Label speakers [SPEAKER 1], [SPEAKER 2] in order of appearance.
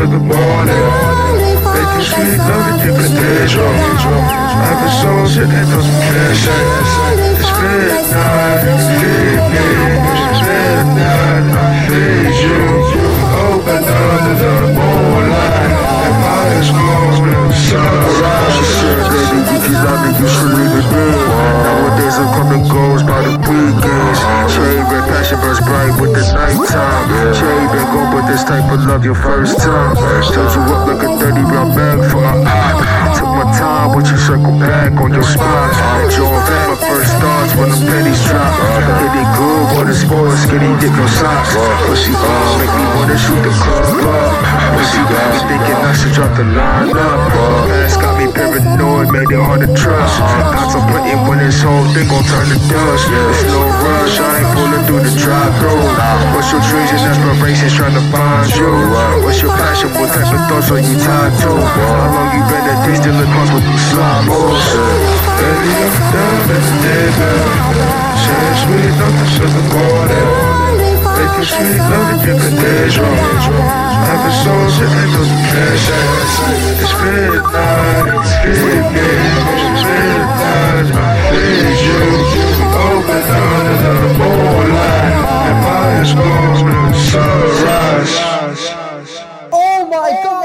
[SPEAKER 1] till the morning. Making sweet love in different days, I've been so sick can't say. It's midnight, evening, it's midnight, I feel you. Open under the moonlight, and my is going sunrise.
[SPEAKER 2] She said, baby, if you love me, you should leave it there. Nowadays I'm coming goes by the weekends. Shade red passion burns bright with the nighttime. Shade been go, but this type of love your first time. Stood you up like a dirty brown bag for my eye. Took my time, but you circle back on your spot. Joe back my first thoughts when the pennies drop. Hit it good, wanna spoil, skinny dick no socks. Pussy up, make me wanna shoot the club up. Pussy got me thinking I should drop the line up. Past got me paranoid, made it hard to trust. Contemplating when this whole thing gon' turn to dust. It's no rush, I ain't pulling through the drive and aspirations trying to find you? What's your passion? What type of thoughts are you tied to? How long you been at this still across with these slime balls?
[SPEAKER 1] Baby, I'm down in the neighbor. Saying sweet nothing till the morning. Making sweet love in different days, I've been so sick that those say. It's midnight, it's midnight, my god!